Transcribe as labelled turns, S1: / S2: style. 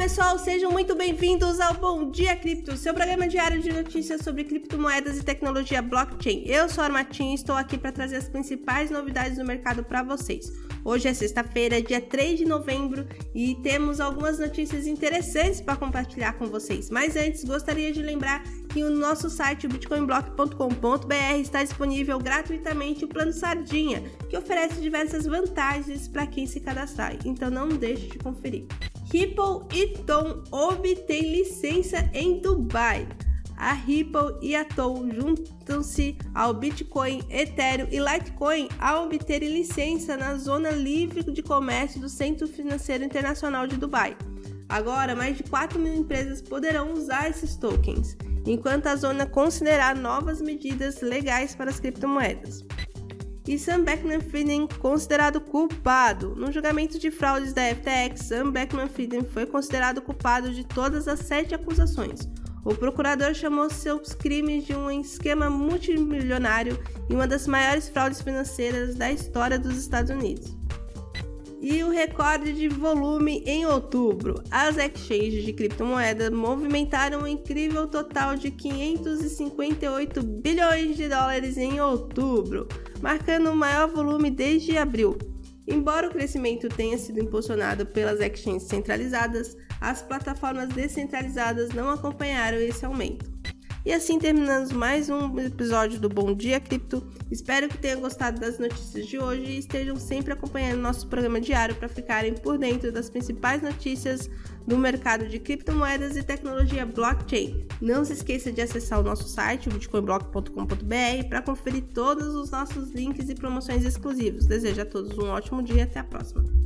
S1: pessoal, sejam muito bem-vindos ao Bom Dia Cripto, seu programa diário de notícias sobre criptomoedas e tecnologia blockchain. Eu sou a Armatinha e estou aqui para trazer as principais novidades do mercado para vocês. Hoje é sexta-feira, dia 3 de novembro, e temos algumas notícias interessantes para compartilhar com vocês. Mas antes, gostaria de lembrar que o nosso site, bitcoinblock.com.br, está disponível gratuitamente o plano Sardinha, que oferece diversas vantagens para quem se cadastrar. Então não deixe de conferir. Ripple e Tom obtêm licença em Dubai. A Ripple e a Tom juntam-se ao Bitcoin, Ethereum e Litecoin ao obterem licença na zona livre de comércio do Centro Financeiro Internacional de Dubai. Agora, mais de 4 mil empresas poderão usar esses tokens, enquanto a zona considerar novas medidas legais para as criptomoedas e Sam Beckman-Frieden considerado culpado. No julgamento de fraudes da FTX, Sam Beckman-Frieden foi considerado culpado de todas as sete acusações. O procurador chamou seus crimes de um esquema multimilionário e uma das maiores fraudes financeiras da história dos Estados Unidos e o recorde de volume em outubro. As exchanges de criptomoeda movimentaram um incrível total de 558 bilhões de dólares em outubro, marcando o maior volume desde abril. Embora o crescimento tenha sido impulsionado pelas exchanges centralizadas, as plataformas descentralizadas não acompanharam esse aumento. E assim terminamos mais um episódio do Bom Dia Cripto. Espero que tenham gostado das notícias de hoje e estejam sempre acompanhando nosso programa diário para ficarem por dentro das principais notícias do mercado de criptomoedas e tecnologia blockchain. Não se esqueça de acessar o nosso site, bitcoinblock.com.br, para conferir todos os nossos links e promoções exclusivos. Desejo a todos um ótimo dia e até a próxima.